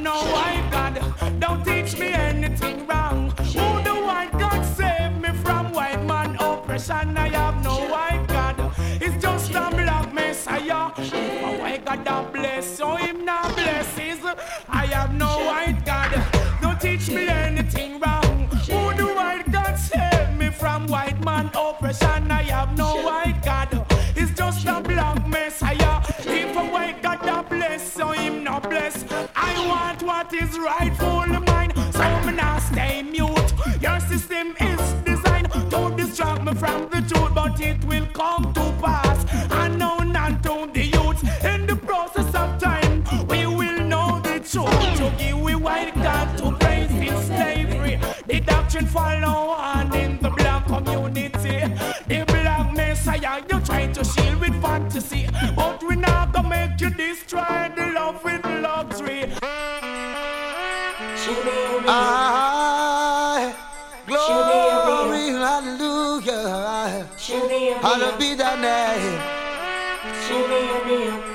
no, I preaching for now in the black community. A black messiah you try to shield with fantasy, but we not gonna make you destroy the love with luxury. I, glory, hallelujah, hallelujah be thy name.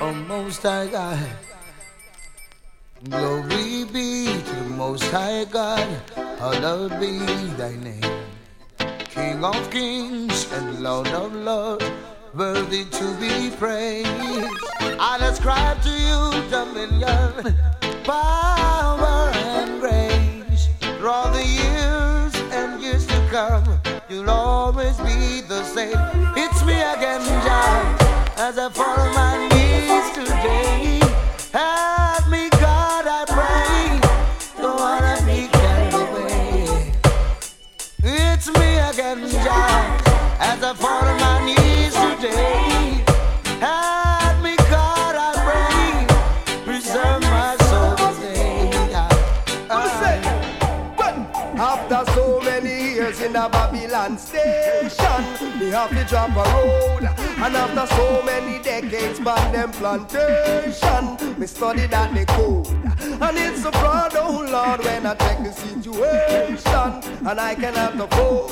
Oh, most high God. Glory be to the Most High God, hallowed be thy name. King of kings and Lord of lords, worthy to be praised. I ascribe to you dominion, power, and grace. Through all the years and years to come, you'll always be the same. It's me again, John, as I fall on my knees today. Babylon station, we have to drop a road. And after so many decades on them plantation, me study that they code. And it's a fraud, oh Lord, when I check the situation, and I cannot afford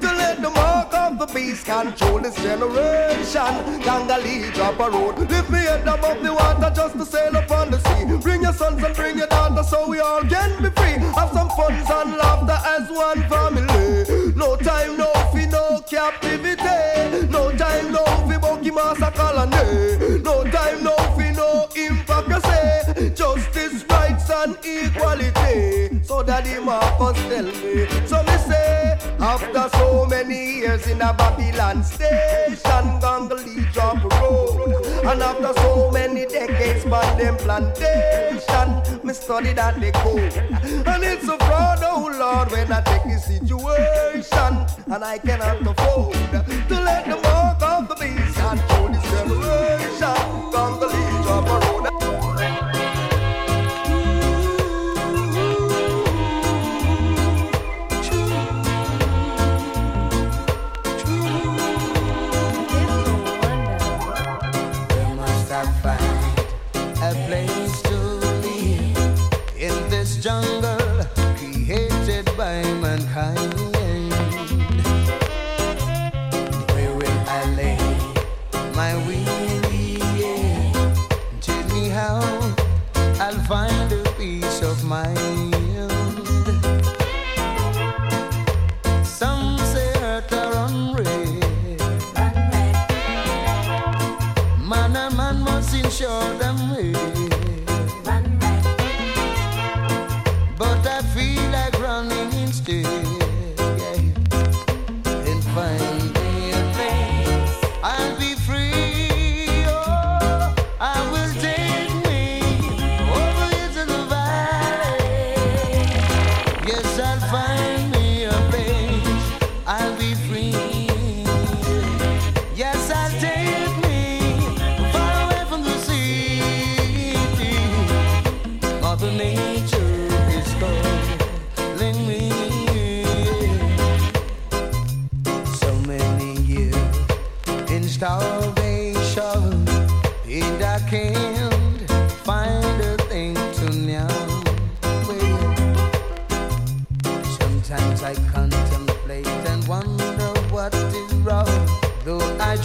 to let the mark of the beast control this generation. Gangali drop a road, lift me head above the water just to sail upon the sea. Bring your sons and bring your daughters so we all can be free. Have some fun and laughter as one family. No time, no fear, no captivity. No time, no fear, Boki Master colony. Marcus tell me. So me say, after so many years in a Babylon station, Gangali drop road. And after so many decades on them plantation, me study that they code. And it's a fraud, oh Lord, when I take the situation, and I cannot afford to let the mark of the beast control this generation. Gangali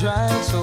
Try so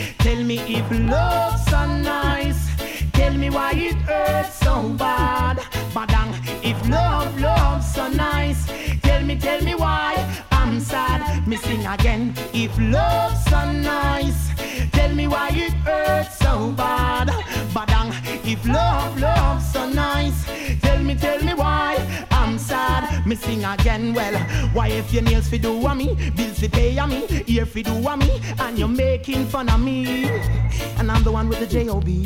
tell me if love's so nice. Tell me why it hurts so bad. Badang, if love, love's so nice. Tell me, tell me why I'm sad. Missing again. If love's so nice, tell me why it hurts so bad. Again. Well, why if your nails fi do a me, bills fi pay a me, ear fi do a me, and you're making fun of me, and I'm the one with the J-O-B.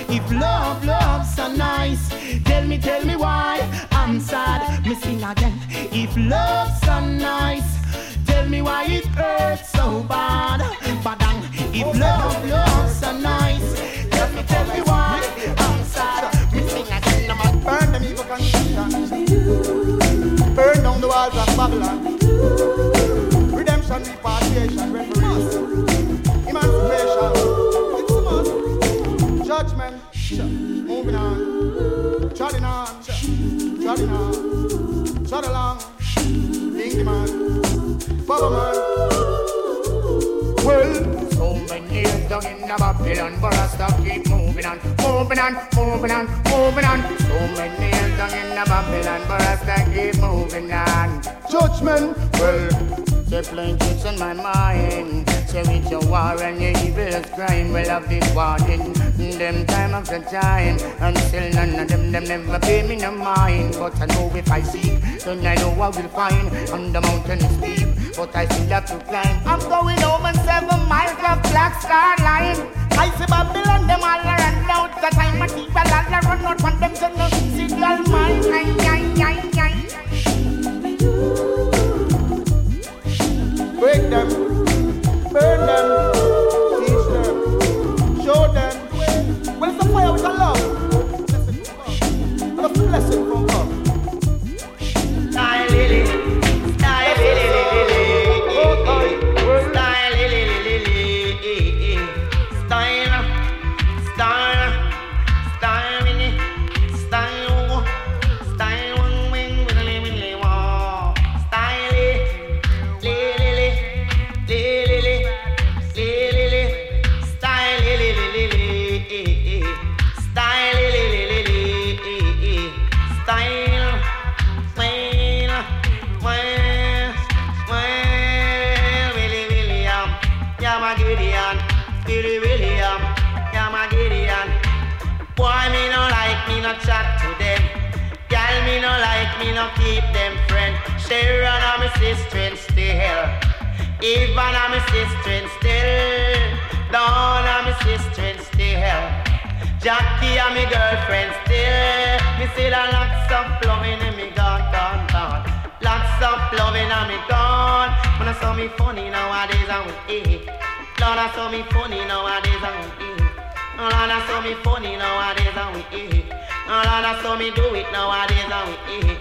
if love, love's so nice, tell me, tell me why I'm sad. Me sing again. If love's so nice, tell me why it hurts so bad. Badang, if love, love's so nice, tell me, tell me why I'm sad. Me sing again. I'm a Burn them evil constitutions. Burn down the walls of Babylon. Redemption, repatriation, reparation. Trotting on. Along. Dingy man. Bubba man. Well, So many years down in the Babylon, but I keep moving on, moving on, moving on, moving on. So many years down in the Babylon, but I keep moving on. judgment. Well, the plain tricks on my mind. Say with your war and your evil crime. Well, I've been warning them time after time. And still none of them, them never pay me no mind. But I know if I seek, then I know I will find. On the mountain is steep, but I still have to climb. I'm going over seven miles of black star line. I see Babylon, them all around out the time. I keep a lot run out from them, so no signal mine. Ay, Break them, burn them, teach them, show them. Well, it's a fire with a love. And a blessing me no chat to them. Girl, me no like me no keep them friend. Sharon and my sister still. Even and my sister still. Dawn and my sister still. Jackie and my girlfriend still. Me see the lots of loving in me gone, gone, gone. Lots of loving and me gone. When I saw me funny nowadays I will eat. Lord, I saw me funny nowadays I will eat. Oh, Lord, I saw me funny nowadays I will eat. Lord, I saw me do it nowadays I will eat.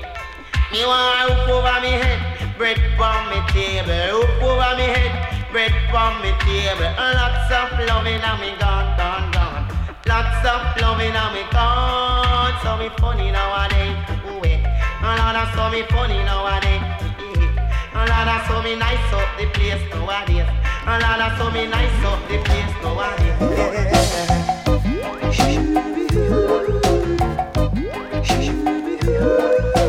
Me want a roof over me head, bread from me table. Roof over me head, bread from me table. Lots of loving and me gone, gone, gone. Lots of loving and me gone. So me funny nowadays. Ooh, eh. And Lord, I saw me funny nowadays. Eh. And Lord, I saw me nice up the place nowadays. And Lord, I saw me nice up the place nowadays. Everywhere, I be in love.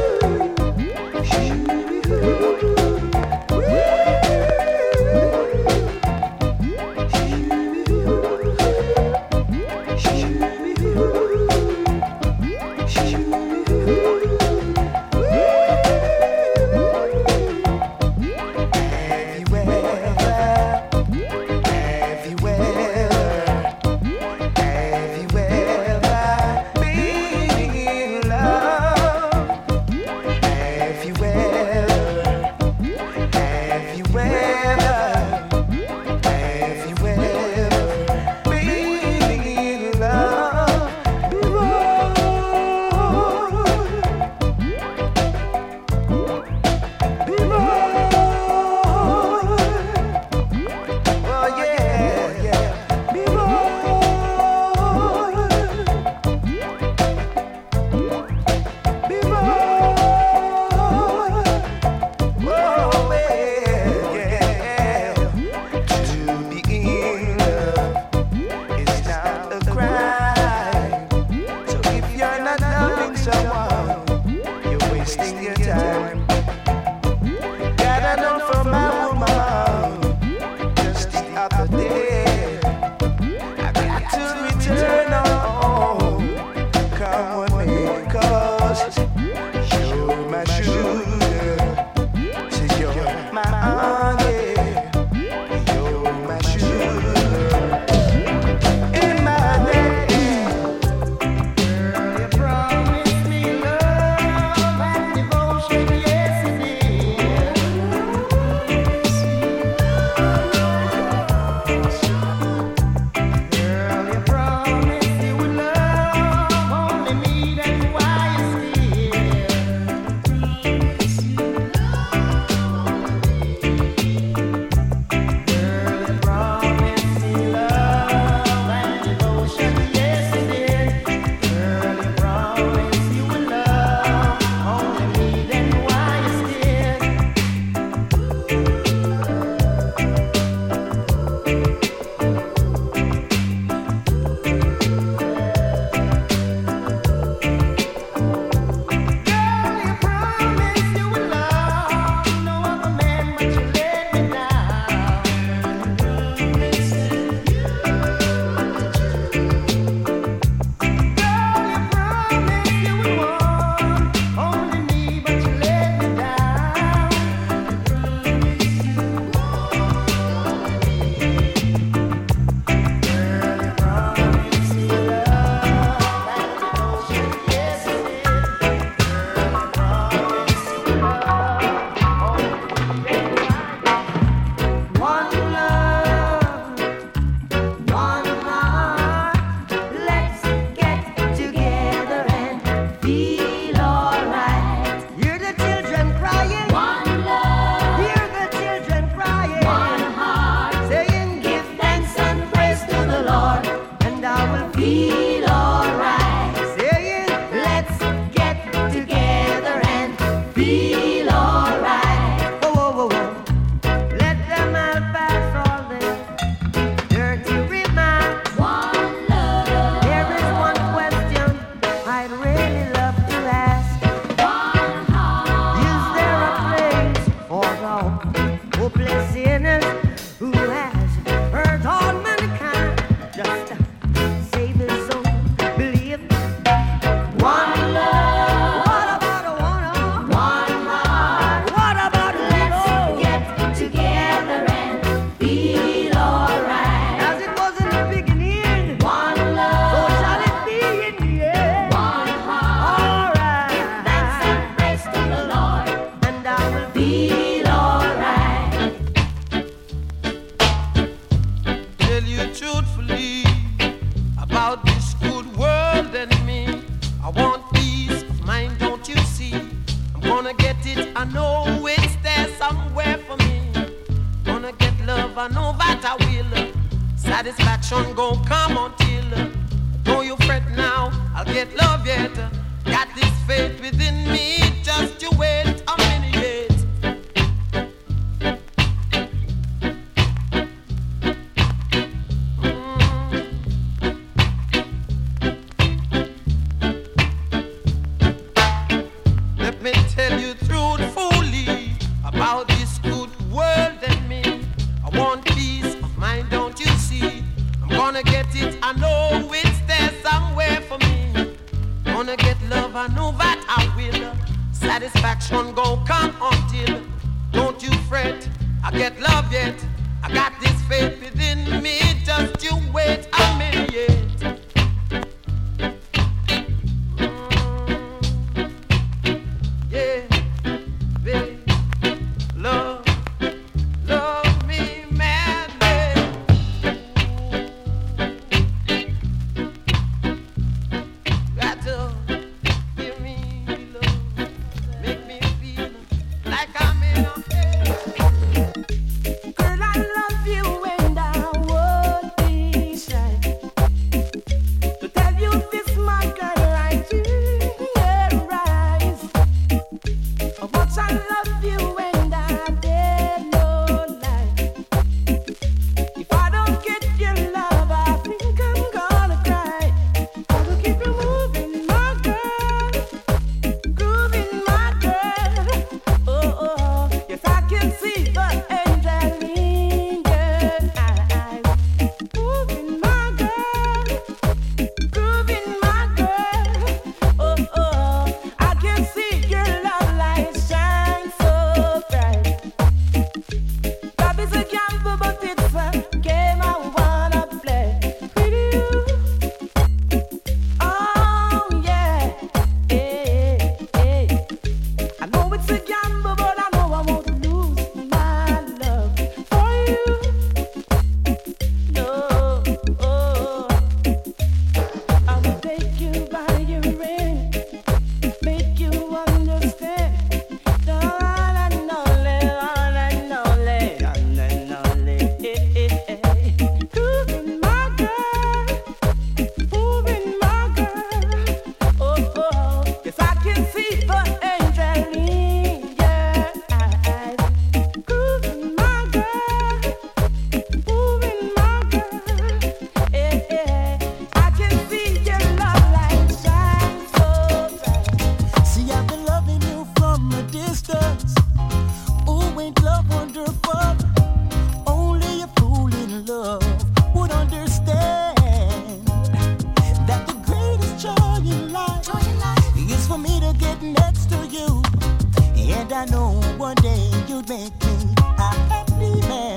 I know one day you'd make me a happy man.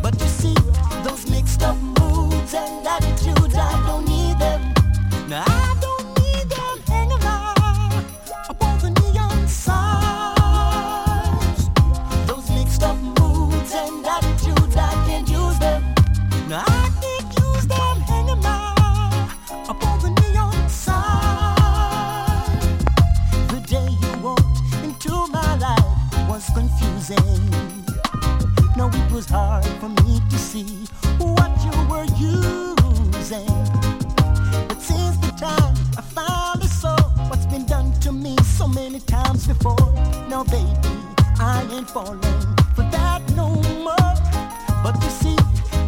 But you see, those mixed up moods and ain't falling for that no more. But you see,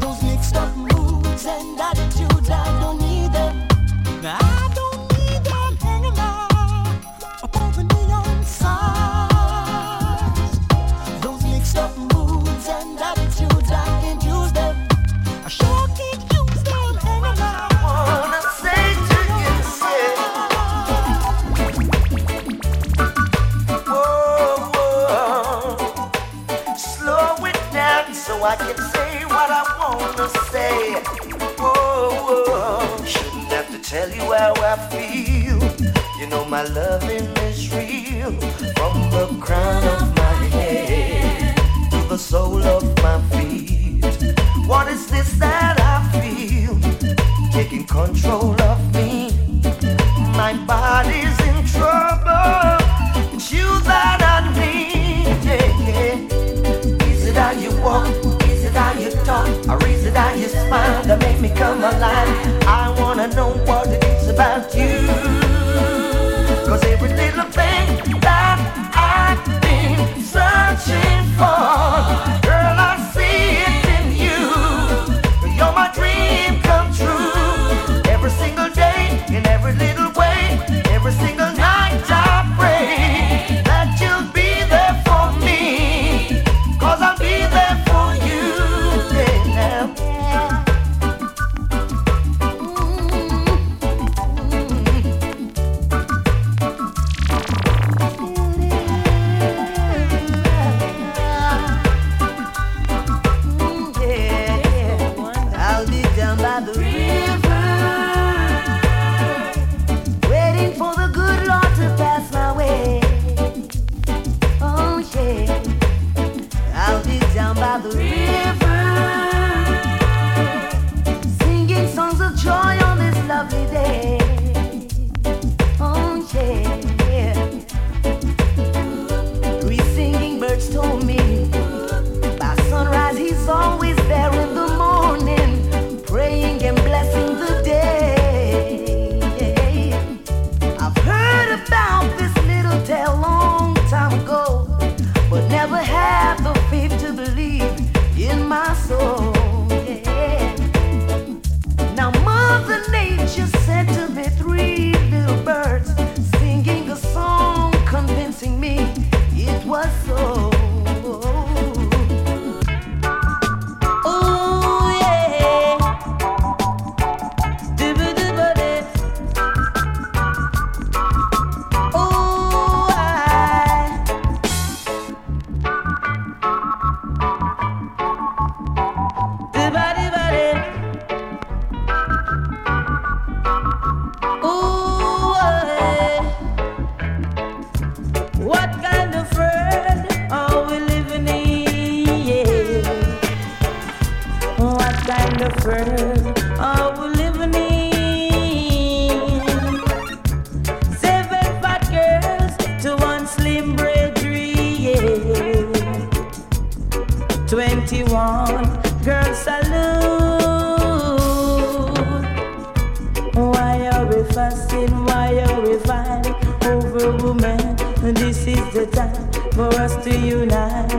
those mixed up moods and asking why we fight over women? This is the time for us to unite.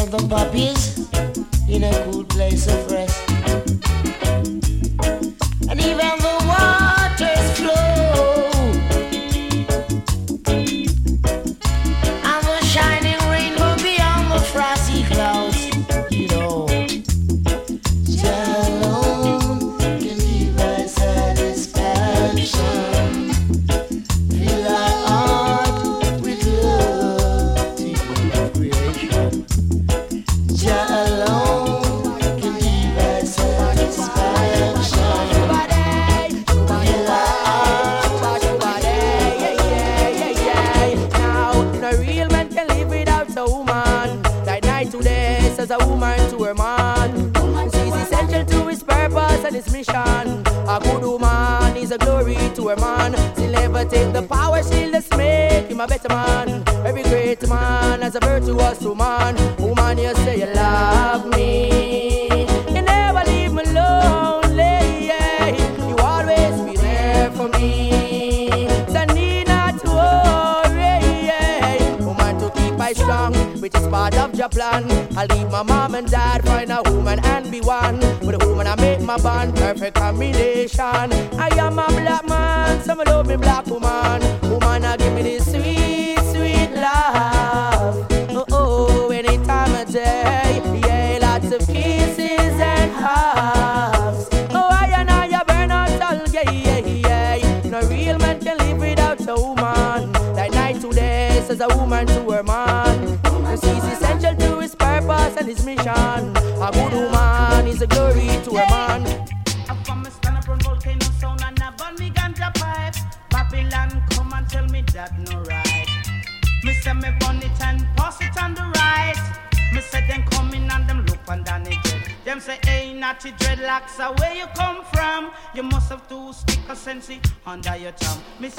of the puppies in a cool place of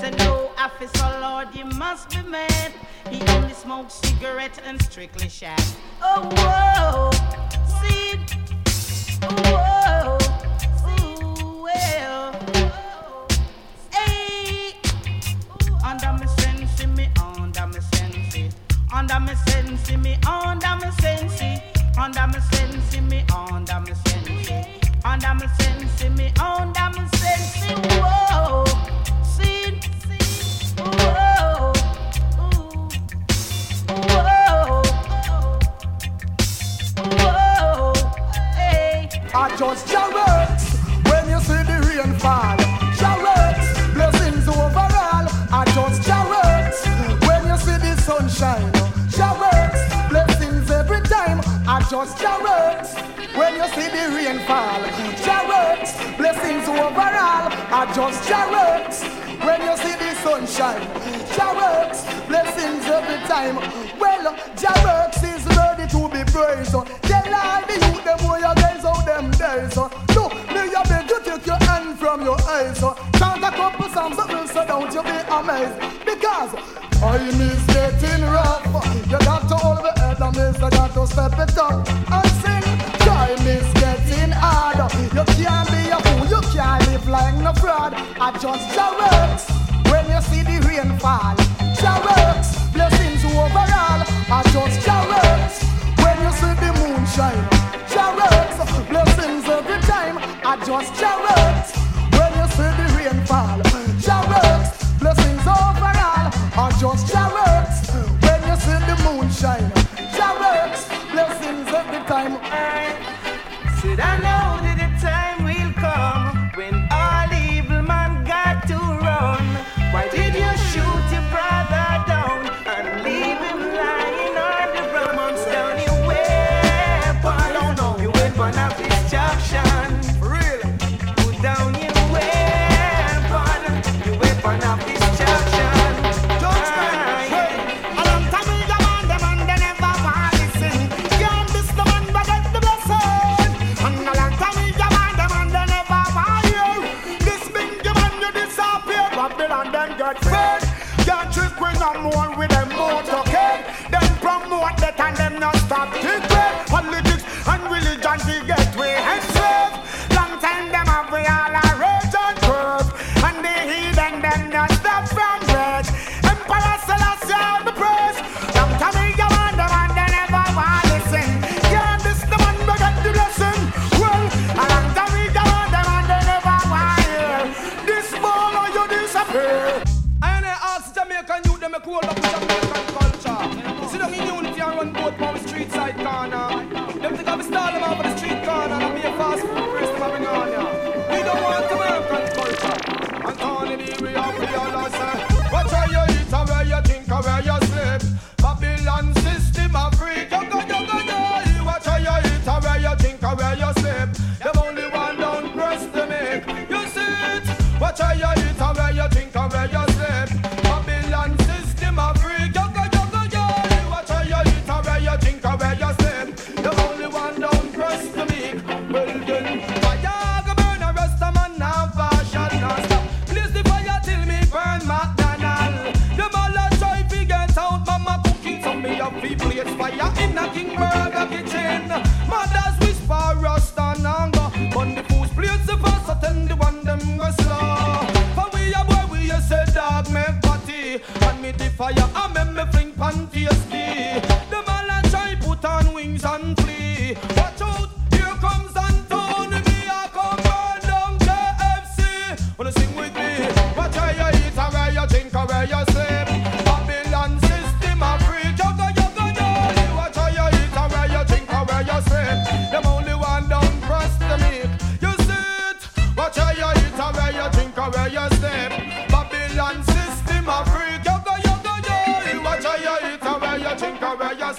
said, no, officer, Lord, you must be mad. He only smokes cigarette and strictly shag. Oh, whoa, see, whoa, ooh, well. Hey, under me sense, me under me sense, under me sense, me under me sense, under me sense, me under me sense, under me sense, me under me sense, whoa. just chariots. When you see the rain fall, chariots, blessings overall I just chariots. When you see the sunshine, chariots, blessings every time I just chariots. When you see the rain fall, chariots, blessings overall I just chariots. When you see the sunshine, chariots, blessings every time. Well, chariots is ready to be praised. Tell all the youth them boy you them days. Look, me a beg you take your hand from your eyes. Chant a couple songs that will so don't you be amazed. Because I'm is getting rough. You got to hold the head and miss, you got to step it up and sing. Time is getting hard. You can't be a fool, you can't live like no fraud. Adjust your works when you see the rain fall. Your works, blessings overall. Adjust your works when you see the moon shine are just chariots. When you see the rainfall, chariots, blessings overall I just chariots.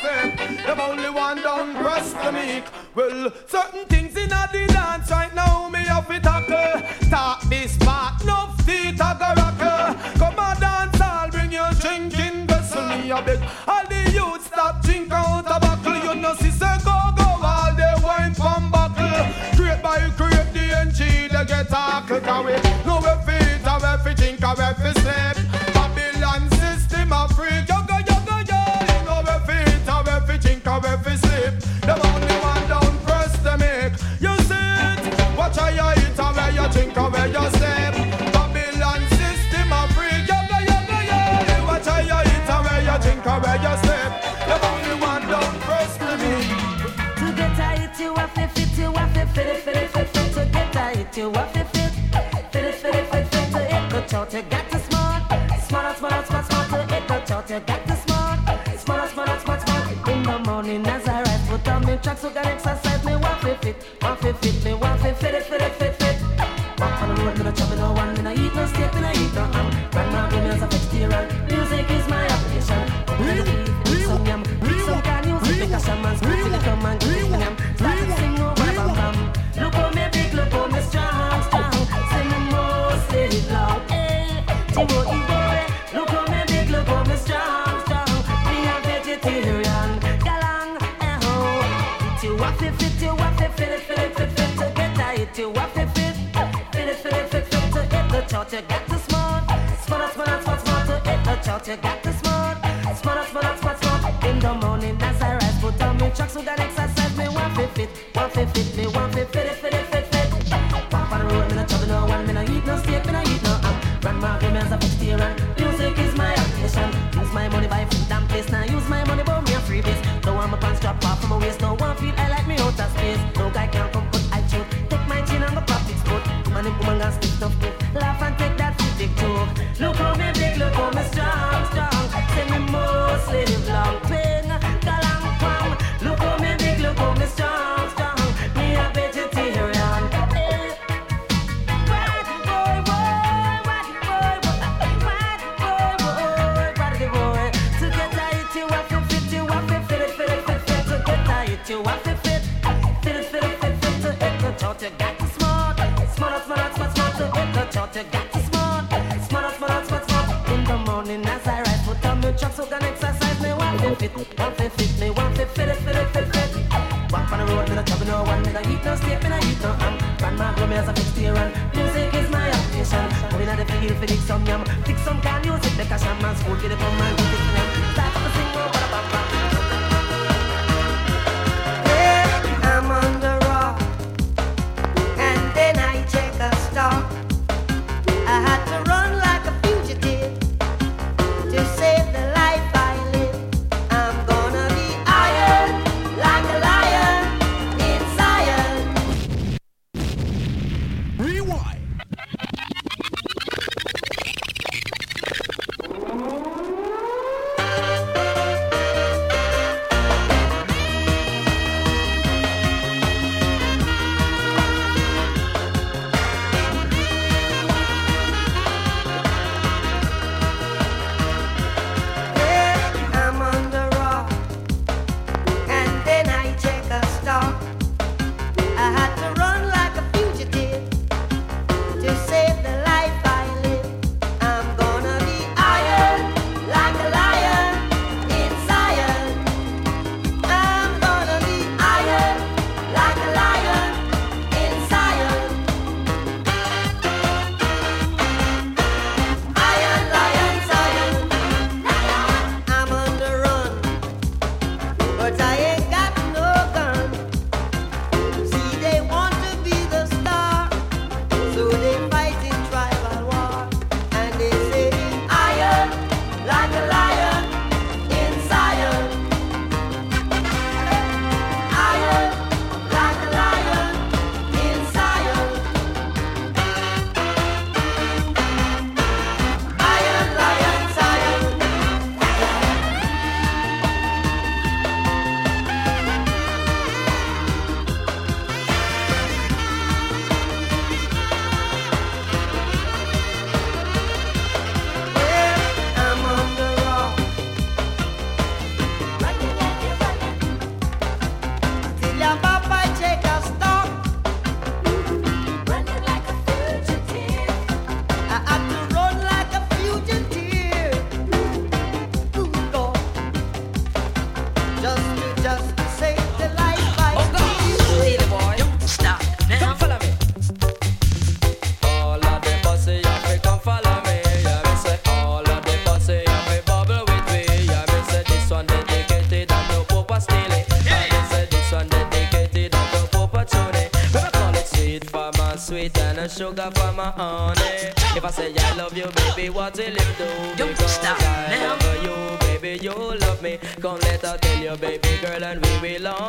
Where. Them only one down press the meat. Well, certain things in the dance right now me have to tackle. Talk this part, no feet a go rocker. Come on dance, I'll bring your drinking vessel me a beg. All the youth stop drink out a buckle. You know see say go go all the wine from buckle. Create by create the NG they get tackled. Cause we know we feet we a we fi you got to smart, smart, smart, smart, smart. In the morning as I rise, put on me tracks, so can exercise. You up, fit, fit you up, fit, fit it, fit it, fit, fit. To get tight, you up, fit, fit, fit it, fit it, fit, fit. To hit the chart, you got to smart, smart, smart, smart, smart. To hit the chart, you got to smart, smart, smart, smart, smart. In the morning as I rise, put on me tracks, so that exercise me want fit, fit, want fit, fit, me want fit, fit it, fit it, fit, fit. Walk on the road, me no trouble no one, me no eat no steak, me no eat no ham. Grandma give me as a vegetarian. Music is my occupation. Use my money buy food and place. Now use my money buy me a free base. Don't want my pants strap off from my waist. No space. No guy can come put I choke. Take my chin and go practice sport. Man and woman gonna stick tough book. Laugh and take that big joke. Look how me big, look how me strong, strong. Say me mostly live long. Ping, on truck so can exercise. Me want to fit, want to fit, me want to fit it, fit it, fit, fit. Walk on the road, me no trouble no one, me no eat no steak, me no eat no ham. Grandma grow me as a vegetarian. Music is my occupation. Going at the field dig some yam, fix some can music, make a shaman school, get it from my good world and we belong.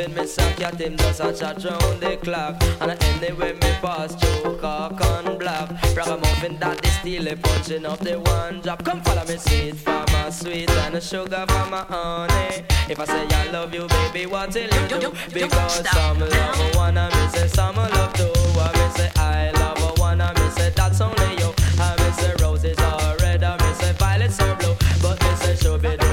Ragamuffin, Mr. Cat, him just a chat round the clock. And anyway me pass through cock and black Ragamuffin that is still a punching up the one drop. Come follow me sweet for my sweet and the sugar for my honey. If I say I love you baby what will you do? Because some love one and me say some love two I me say I love one and me say that's only you. I me say roses are red and me say violets are blue. But me say shooby dooby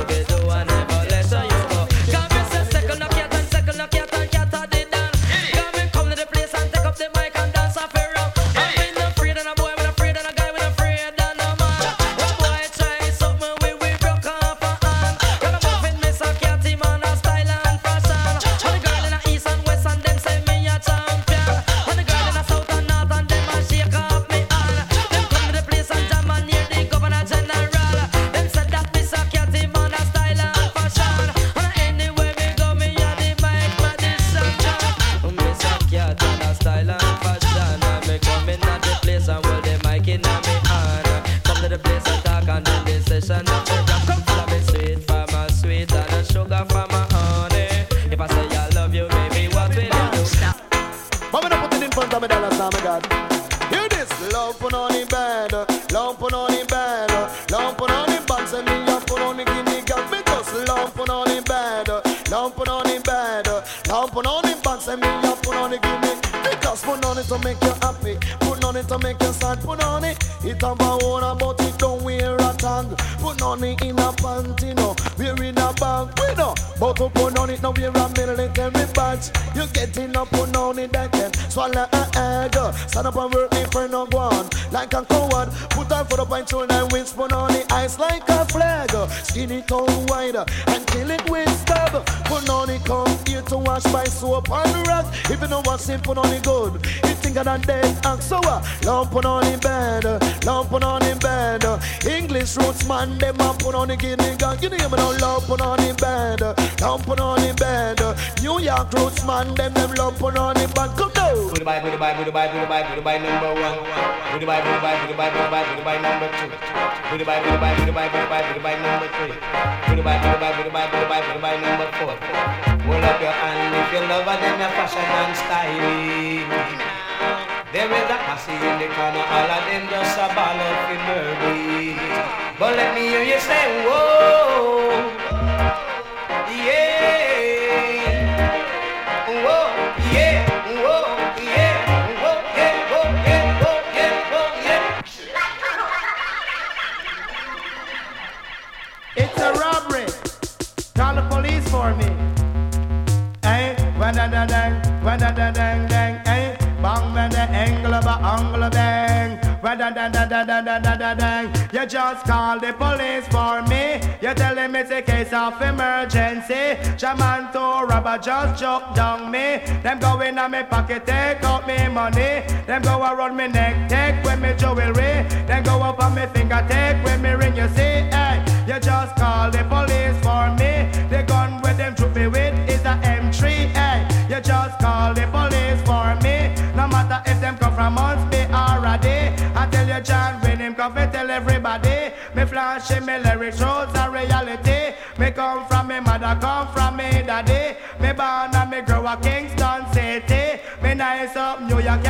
a egg. Stand up and work me for no go on. Like a coward, put on for the pint shoulder and whisper on the ice like a flag. Skin it out wide and kill it with stab. Put on it, come here to wash by soap and rag. If you know what's put on it good. It of that dead act so uh, Love put on in bed, love put on in bed. English roots man, them a put on the guinea gang. You know me no love put on in bed, love put on in bed. New York roots man, them them love put on in bed. Come down. Goodbye, goodbye, goodbye, goodbye, goodbye, number one. Goodbye, goodbye, goodbye, goodbye, goodbye, number two. Goodbye, goodbye, goodbye, goodbye, goodbye, number three. Goodbye, goodbye, goodbye, goodbye, goodbye, number four. Hold up your hand if you love her, then your fashion and styling. There is a posse in the corner, all of them just a ball up in murder. But let me hear you say, whoa, yeah. Whoa, yeah, whoa, yeah, whoa, yeah, whoa, yeah, whoa, yeah. It's a robbery. Call the police for me. Eh? Da dang, wada da dang dang, You just call the police for me. You tell them it's a case of emergency. Shaman to rubber just choke down me. Them go in me pocket, take out me money. Them go around me neck, take with me jewelry. Then go up on me finger, take with me ring. You see, hey, you just call the police for me. Me flashing shows a reality. Me come from me mother, come from me daddy. Me born and me grow a Kingston City. Me nice up New York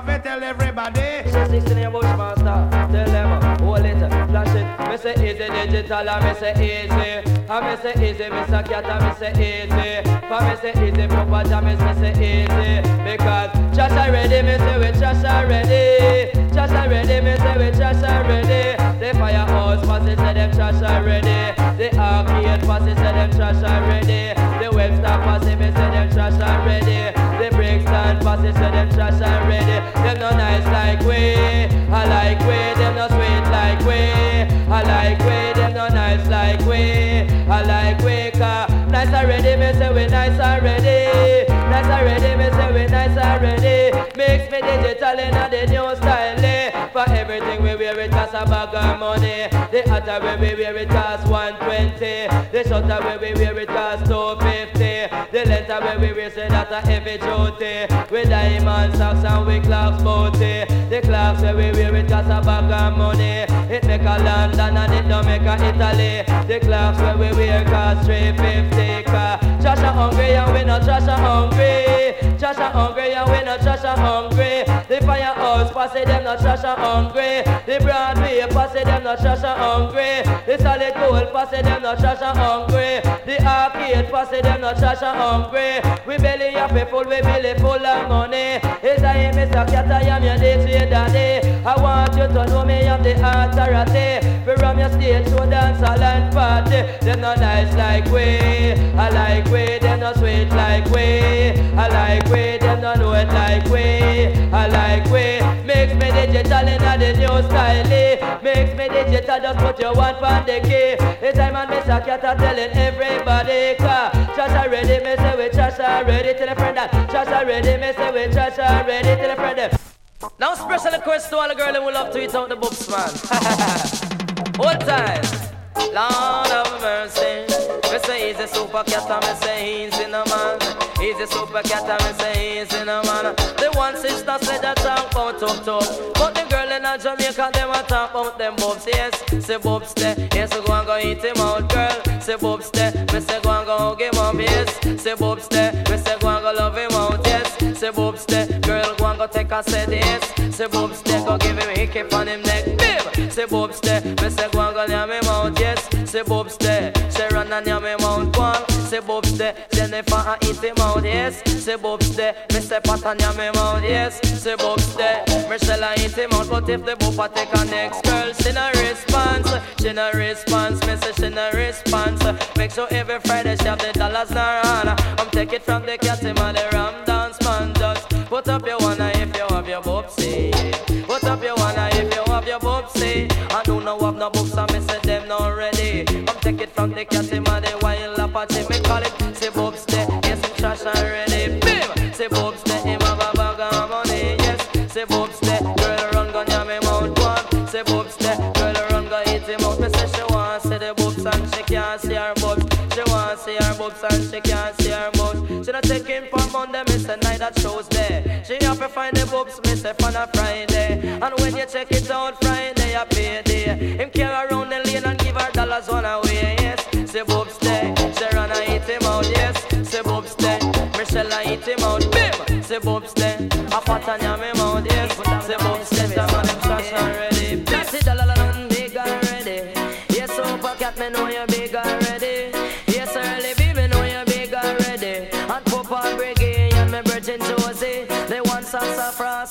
and go fi tell everybody. Just listen here, Bushmaster. Tell them, oh, oh, hold it, flash it. Me say easy digital, and me say easy. And me say easy, me say cat, and me say easy. For me say easy, proper jam, me say easy. Because Josh already, me say we Josh already. Josh already, me say we Josh already. The firehouse posse say them trash already. The arcade posse say them trash already. The Webster posse me say them trash already. The Brixton posse say them trash already. Them no nice like we. I like we. Them no sweet like we. I like we. Them no nice like we. I like we. Car nice already. Me say we nice already. Nice already. Me say we nice already. Mix me digital in a the new style. eh. For everything we wear it cost a bag of money. The hotter we we wear it cost 120. The shorter we we wear it cost 250. The lengther we we wear say that a heavy duty. With diamond socks and we clocks booty. The clocks we we wear it cost a bag of money. It make a London and it don't make a Italy. The clocks we we wear cost 350. Car Josh a hungry and we not Josh a hungry. Josh a hungry and we not Josh a hungry. The firehouse posse them not Josh a hungry. The Broadway posse them not Josh a hungry. The solid gold posse them not Josh a hungry. The arcade posse them not Josh a hungry. We belly happy full, we belly full of money. It's I am Mr. Cat, I am your day daddy. I want you to know me, I'm the authority. We run your stage show, dance, all and party. Them not nice like we. I like we, them not sweet like we. I like we, them not know it like we. I like we. Mix digital in the new style. eh. Mix me digital, just put your one on the key. It's time and Mr. Cat are telling everybody. Car, Josh already, me say we Josh already. Tell a friend that Josh already, me say we Josh already. Tell a friend that. Now special request to all the girls who love to eat out the books, man. What time? Lord of mercy. Say he's a super cat me say he's in a man. He's a super cat me say he's in a man. The one sister said that talk about tough tough. But the girl in a Jamaica, them a talk about them bobs. Yes, say bobs there. Yes, go and go eat him out, girl. Say bobs there. Me say go and go hug him up. Yes, say bobs there. Me say go and go love him out. Yes, say bobs there. Girl, go and go take a set. Yes, say bobs there. Go give him a hickey on him neck. Bim. Say bobs there. Me say go and go near him out. Yes, say bobs and near him out. Go. Say bobs there. Jennifer and eat him out. Yes, say bobs there. Me say pat and near him out. Yes, say bobs there. Michelle and eat him out. But if the buffer take a next girl, she no response. She no response. Me say she no response. Make sure every Friday she have the dollars in her hand. I'm take it from the cat him and the ram dance man. Just put up your one if you have your bobsy. Put up your one if you have your bobsy. I do not have no books, I me say them not ready. I'm take it from the cat say for a Friday. And when you check it out Friday, I pay day. Him carry around the lane and give her dollars one away. Yes, say bobs there. She run and hit him out. Yes, say bobs there. Michelle hit him out. Bim, say bobs there. A fat and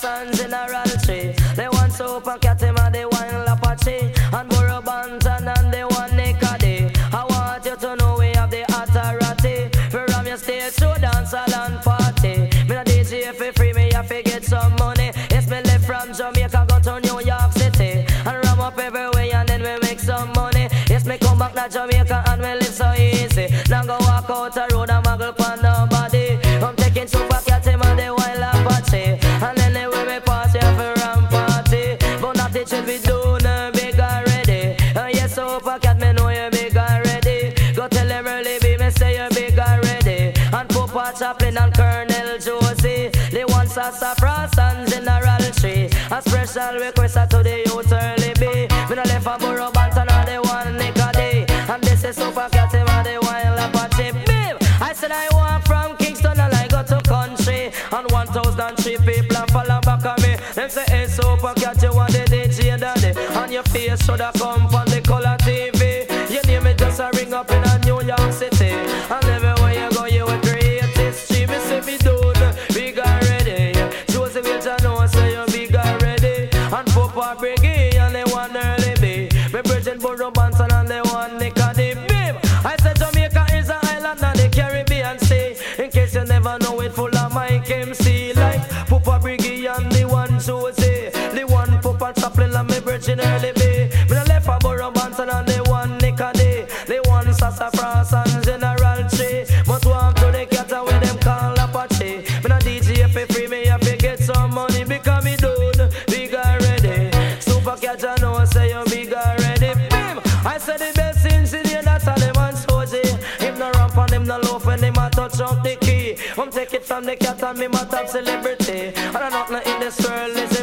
and super cat, me know you big already. Go tell them early, be me say you big already. And Papa Chaplin and Colonel Josie. They want sassafras and general tree. A special request to the youth early be. Me no left a Burro Banton and the one Nickady. And this is super cat him and the wild Apache. Bim! I said I walk from Kingston and I go to country. And 1,003 people and follow you want the DJ daddy. And your face shoulda come from touch up the key. I'm take it from the cat and me my top celebrity. I nothing in this world is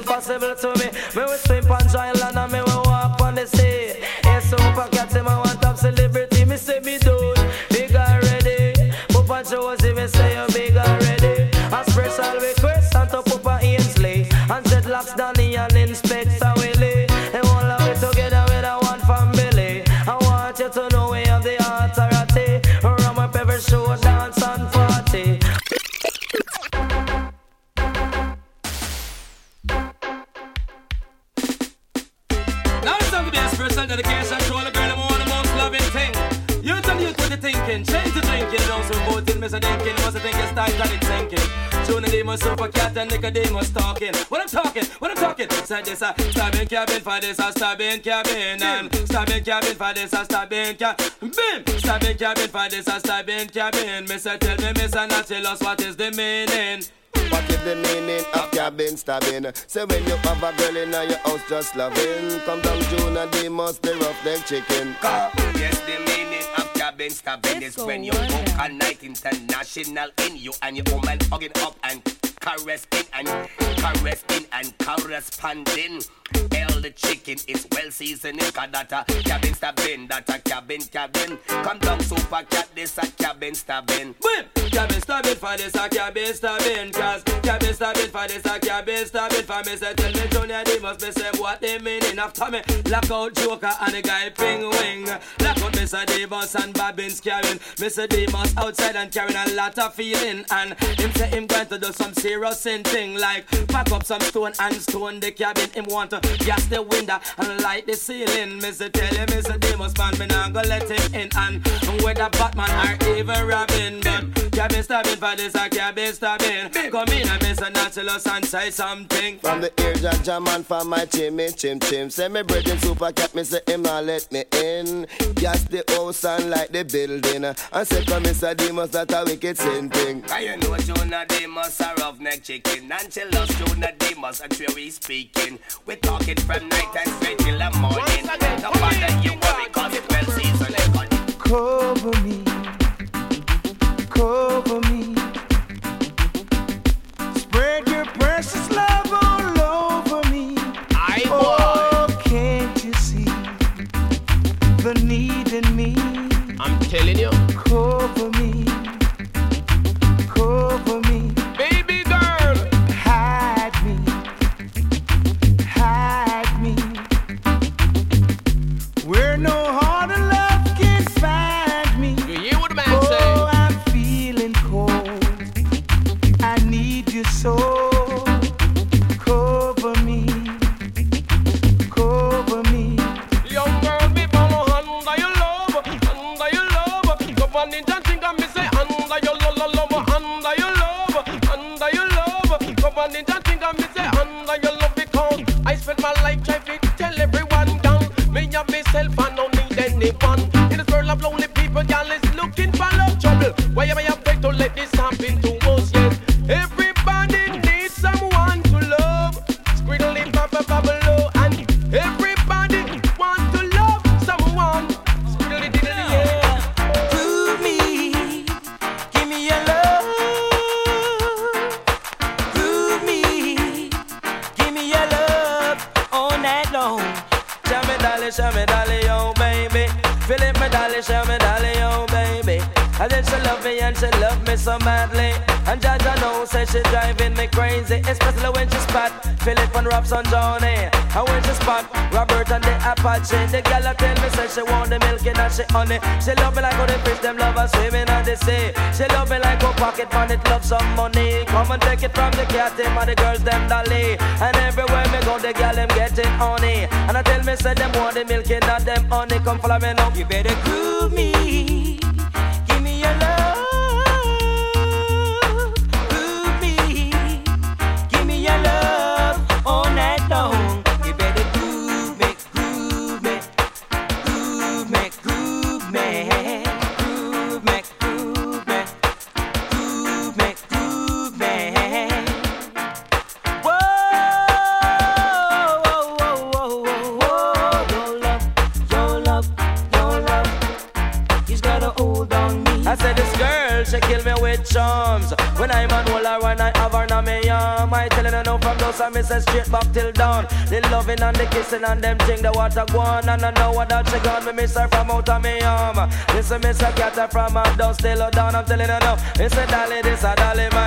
cabin for this, uh, stabbing cabin, and stabbing cabin for this, uh, stabbing cabin. Bim! Stabbing cabin for this, uh, stabbing cabin. Mr. Tell me, Mr. Nachilus, what is the meaning? What is the meaning of cabin stabbing? Say when you have a girl in your house just loving Come down June and they must the rough them chicken Yes, the meaning of cabin stabbing is when you book a night international in you and your woman hugging up and caressing and caressing and corresponding. Hell, the chicken is well seasoned. Cause that a cabin stabbing, that a cabin cabin. Come down, super cat, this a cabin stabbing. Bim! Cabin stabbing for this, a cabin stabbing. Cause cabin stabbing for this, a cabin stabbing. For me, say, tell me, Junior, they must be say what they meaning. After me, lock out Joker and the guy Ping Wing. Lock out Mr. Davis and Bobbins carrying. Mr. Davis outside and carrying a lot of feeling. And him say him going to do some serious sin thing. Like pack up some stone and stone the cabin. Him want to gas the window and light the ceiling. Mr. Tell him, Mr. Davis, man, me not gonna let him in. And whether Batman or even Robin. But cabin stabbing for this, a cabin stabbing. Come in and Mr. Naturalist and say something. From the ear jam jam and from my chimney chim chim Say me brethren super cat me say him not let me in Gas the house and light the building And say come Mr. Demus that a wicked sin thing Cause you know Junior Demus a roughneck chicken And tell us Junior Demus and where we speaking We talking from night and straight till the morning No bother you worry cause it well seasoned Cover me, cover me. Spread your precious love all over me. I Oh, can't you see the need in me? I'm telling you. Cover me, She love me like how the fish them love her swimming at the sea. She love me like a pocket money love some money. Come and take it from the cat him and the girls them dolly. And everywhere me go the girl them getting honey. And I tell me say them want the milk and not them honey. Come follow me now. You better groove Listen and them thing the water gone and I know what that she gone. Me miss her from out of me arm. Listen, miss her cat from a dust till down. I'm telling her no. Listen, dolly, this a dolly man.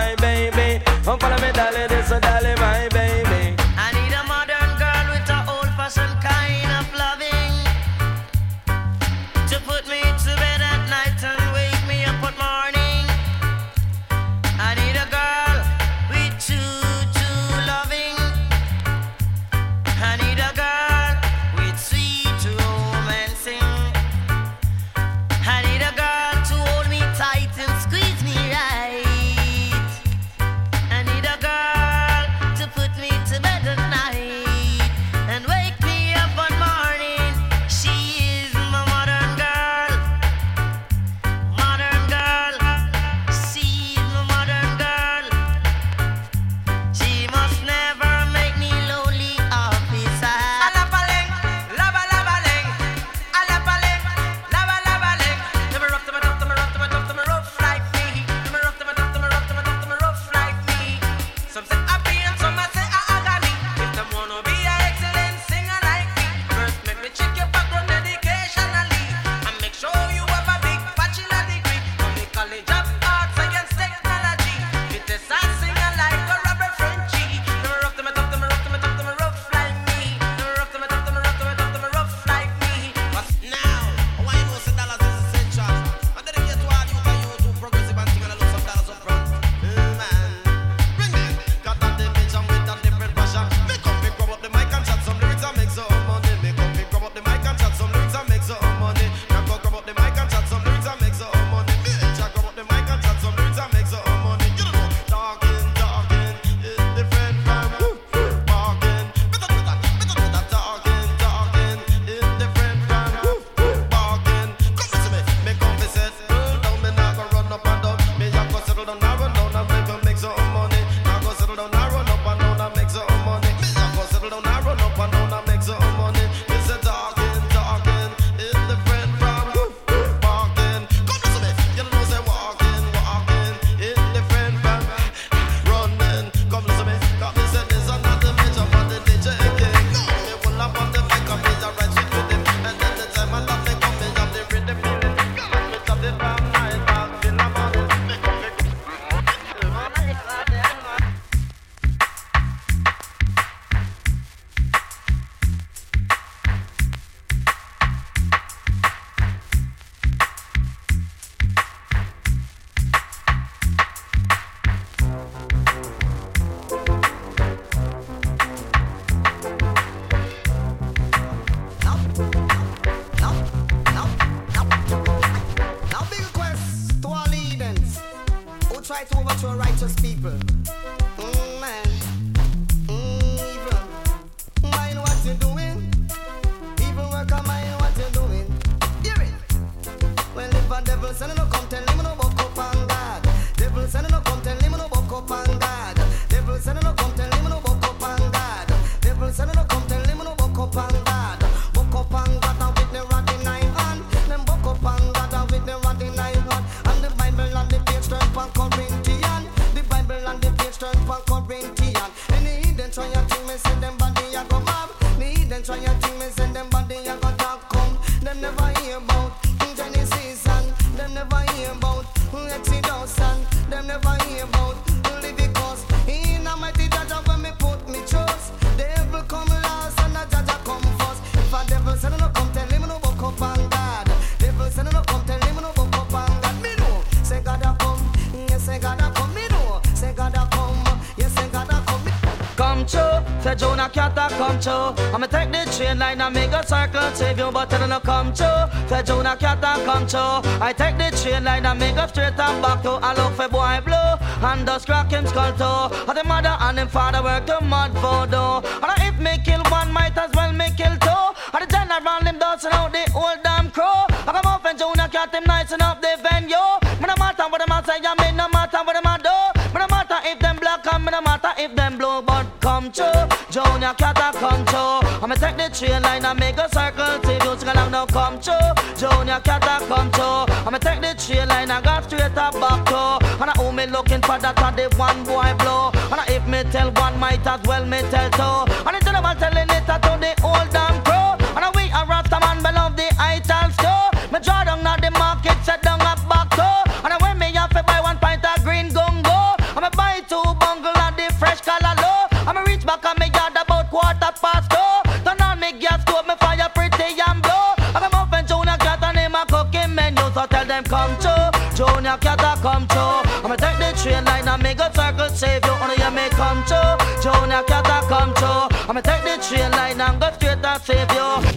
Train line and make a circle save you, but it no come true. For Junior cat a come true. I take the train line and make a straight and back to. I look for boy blue and just crack him skull too. And the mother and him father work the mud voodoo. And if me kill one, might as well me kill two. And the general him dancing out the old damn crow. I come off and Junior cat him nice enough the venue. Me no matter what them a say, I mean no matter what them a do. Me no matter if them black and me no matter if them blue, but come true. Junior cat a come true. I'ma take the train line and make a circle till sing along now come true. Junior cat a come true. I'ma take the train line and go straight up back to. And I who me looking for that and the one boy blow. And I if me tell one, might as well me tell two. Junior cat a come true. I'ma take the train line and make a circle save you. Only you may come true. Junior cat a come true. I'ma take the train line and go straight and save you.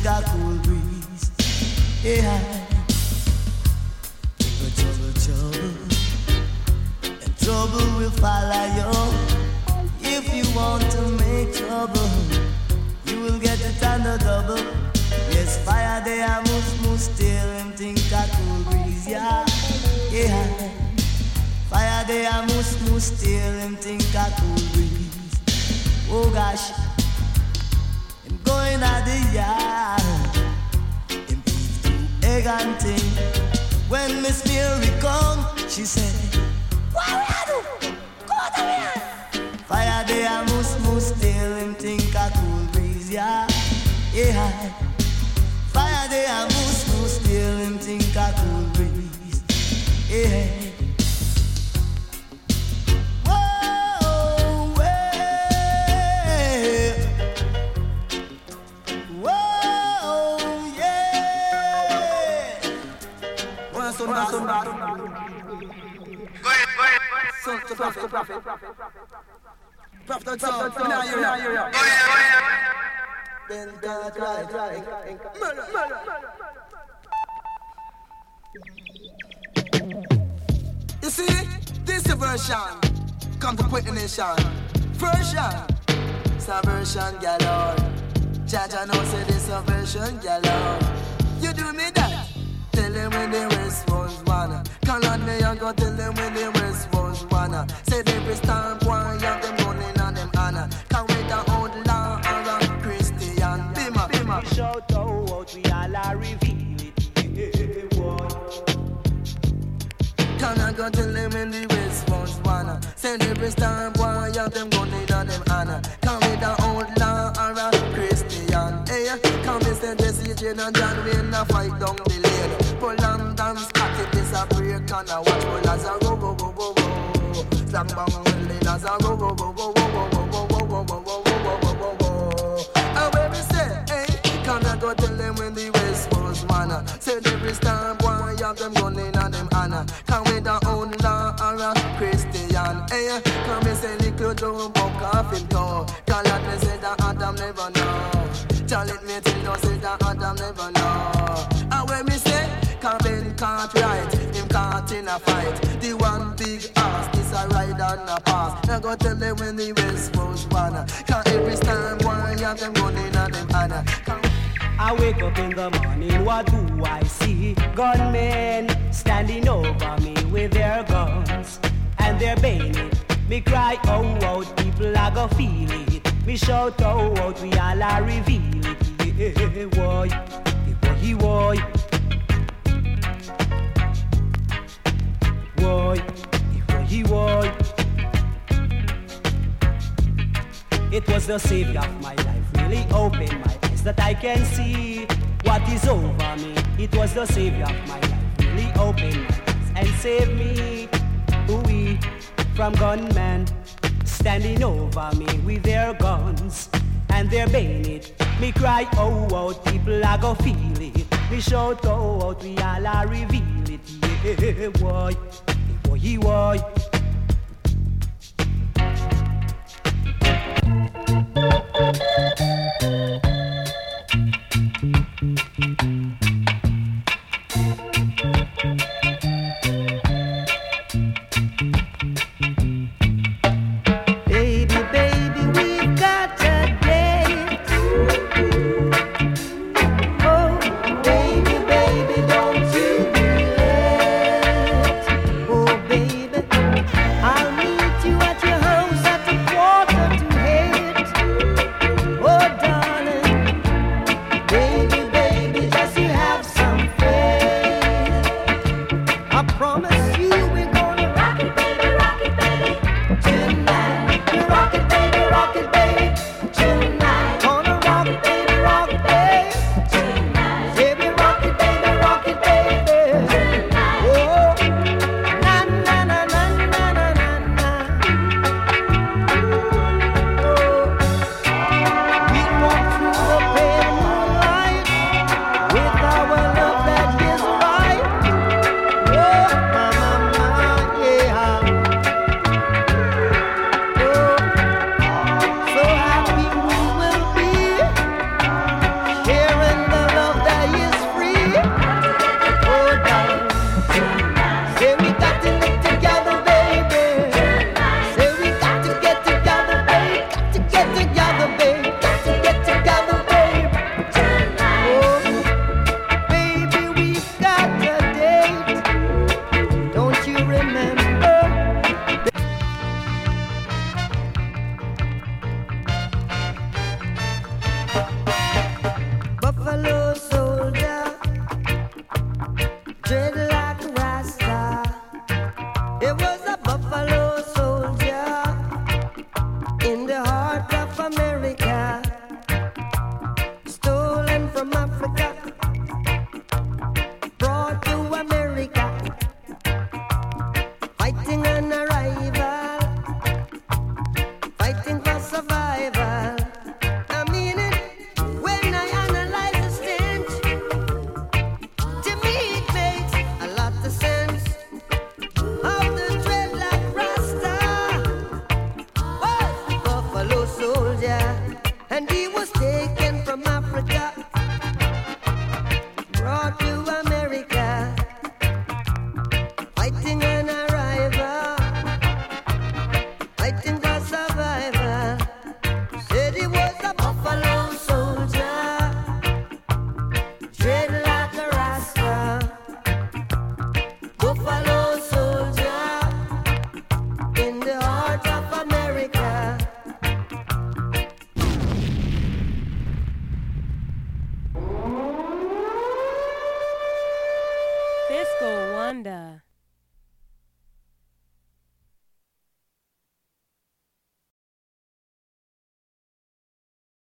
Think a cool breeze. Yeah. But trouble, trouble, and trouble will follow you. If you want to make trouble, you will get on the double. Yes, fire there, I must, must still him think a cool breeze. Yeah, yeah. Fire there, I must, must still him think a cool breeze. Oh gosh at the yard. Him beef to egg and thing. When Miss Mary come, she said, What we a do? Go to me. Fire day, I must, must still him think a cool breeze, yeah. Yeah. Fire day, I must, must still him think a cool breeze. Yeah. Go ahead, go ahead. Son to Prophet, Prophet. Prophet. Go ahead, go ahead. Then God murder, murder. You see, this is version. Come to put the nation. Version. Subversion galore. Jaja knows this subversion galore. You do me that. Tell them when the West was wanna. Call on me and go tell them when the West was wanna. Say every star boy have them running on them honor. Can we the outlaw or a Christian? Bima, bima. Shout out, we all are reveal it. Can I go tell them in the was wanna? Send every star boy have them running on them honor. Can eh, eh. we the outlaw or a Christian? Hey, come and send Jesse Jane and John Wayne fight down the lane. Dance, cut it, this a break and a watch pull as a go go go go go. Slam bang willing as a go go go go go go go go go go go go go go go. And when we say, hey, can I go tell them when the West was wanna? Send every star boy have them running on them honor. Can we the outlaw or a Christian? Hey, come and say little Joe buck off him toe. Call out me say that Adam never know. Tell it me till you say that Adam never know. Caught in a fight. The one big ass, this a ride on a pass. Now go tell them when the West was wanna. Can every time one have them running on them. Can I wake up in the morning, what do I see? gunmen standing over me with their guns and their bayonet. Me cry oh out, people I go feel it. Me shout oh out, we all are reveal it. Yeah, boy, boy, boy. Boy, boy. It was the savior of my life, really opened my eyes that I can see what is over me. It was the savior of my life, really opened my eyes and saved me, ooh from gunmen standing over me with their guns and their bayonet. Me cry oh out, people I go feel it. Me shout oh out, we all are reveal why, why, why.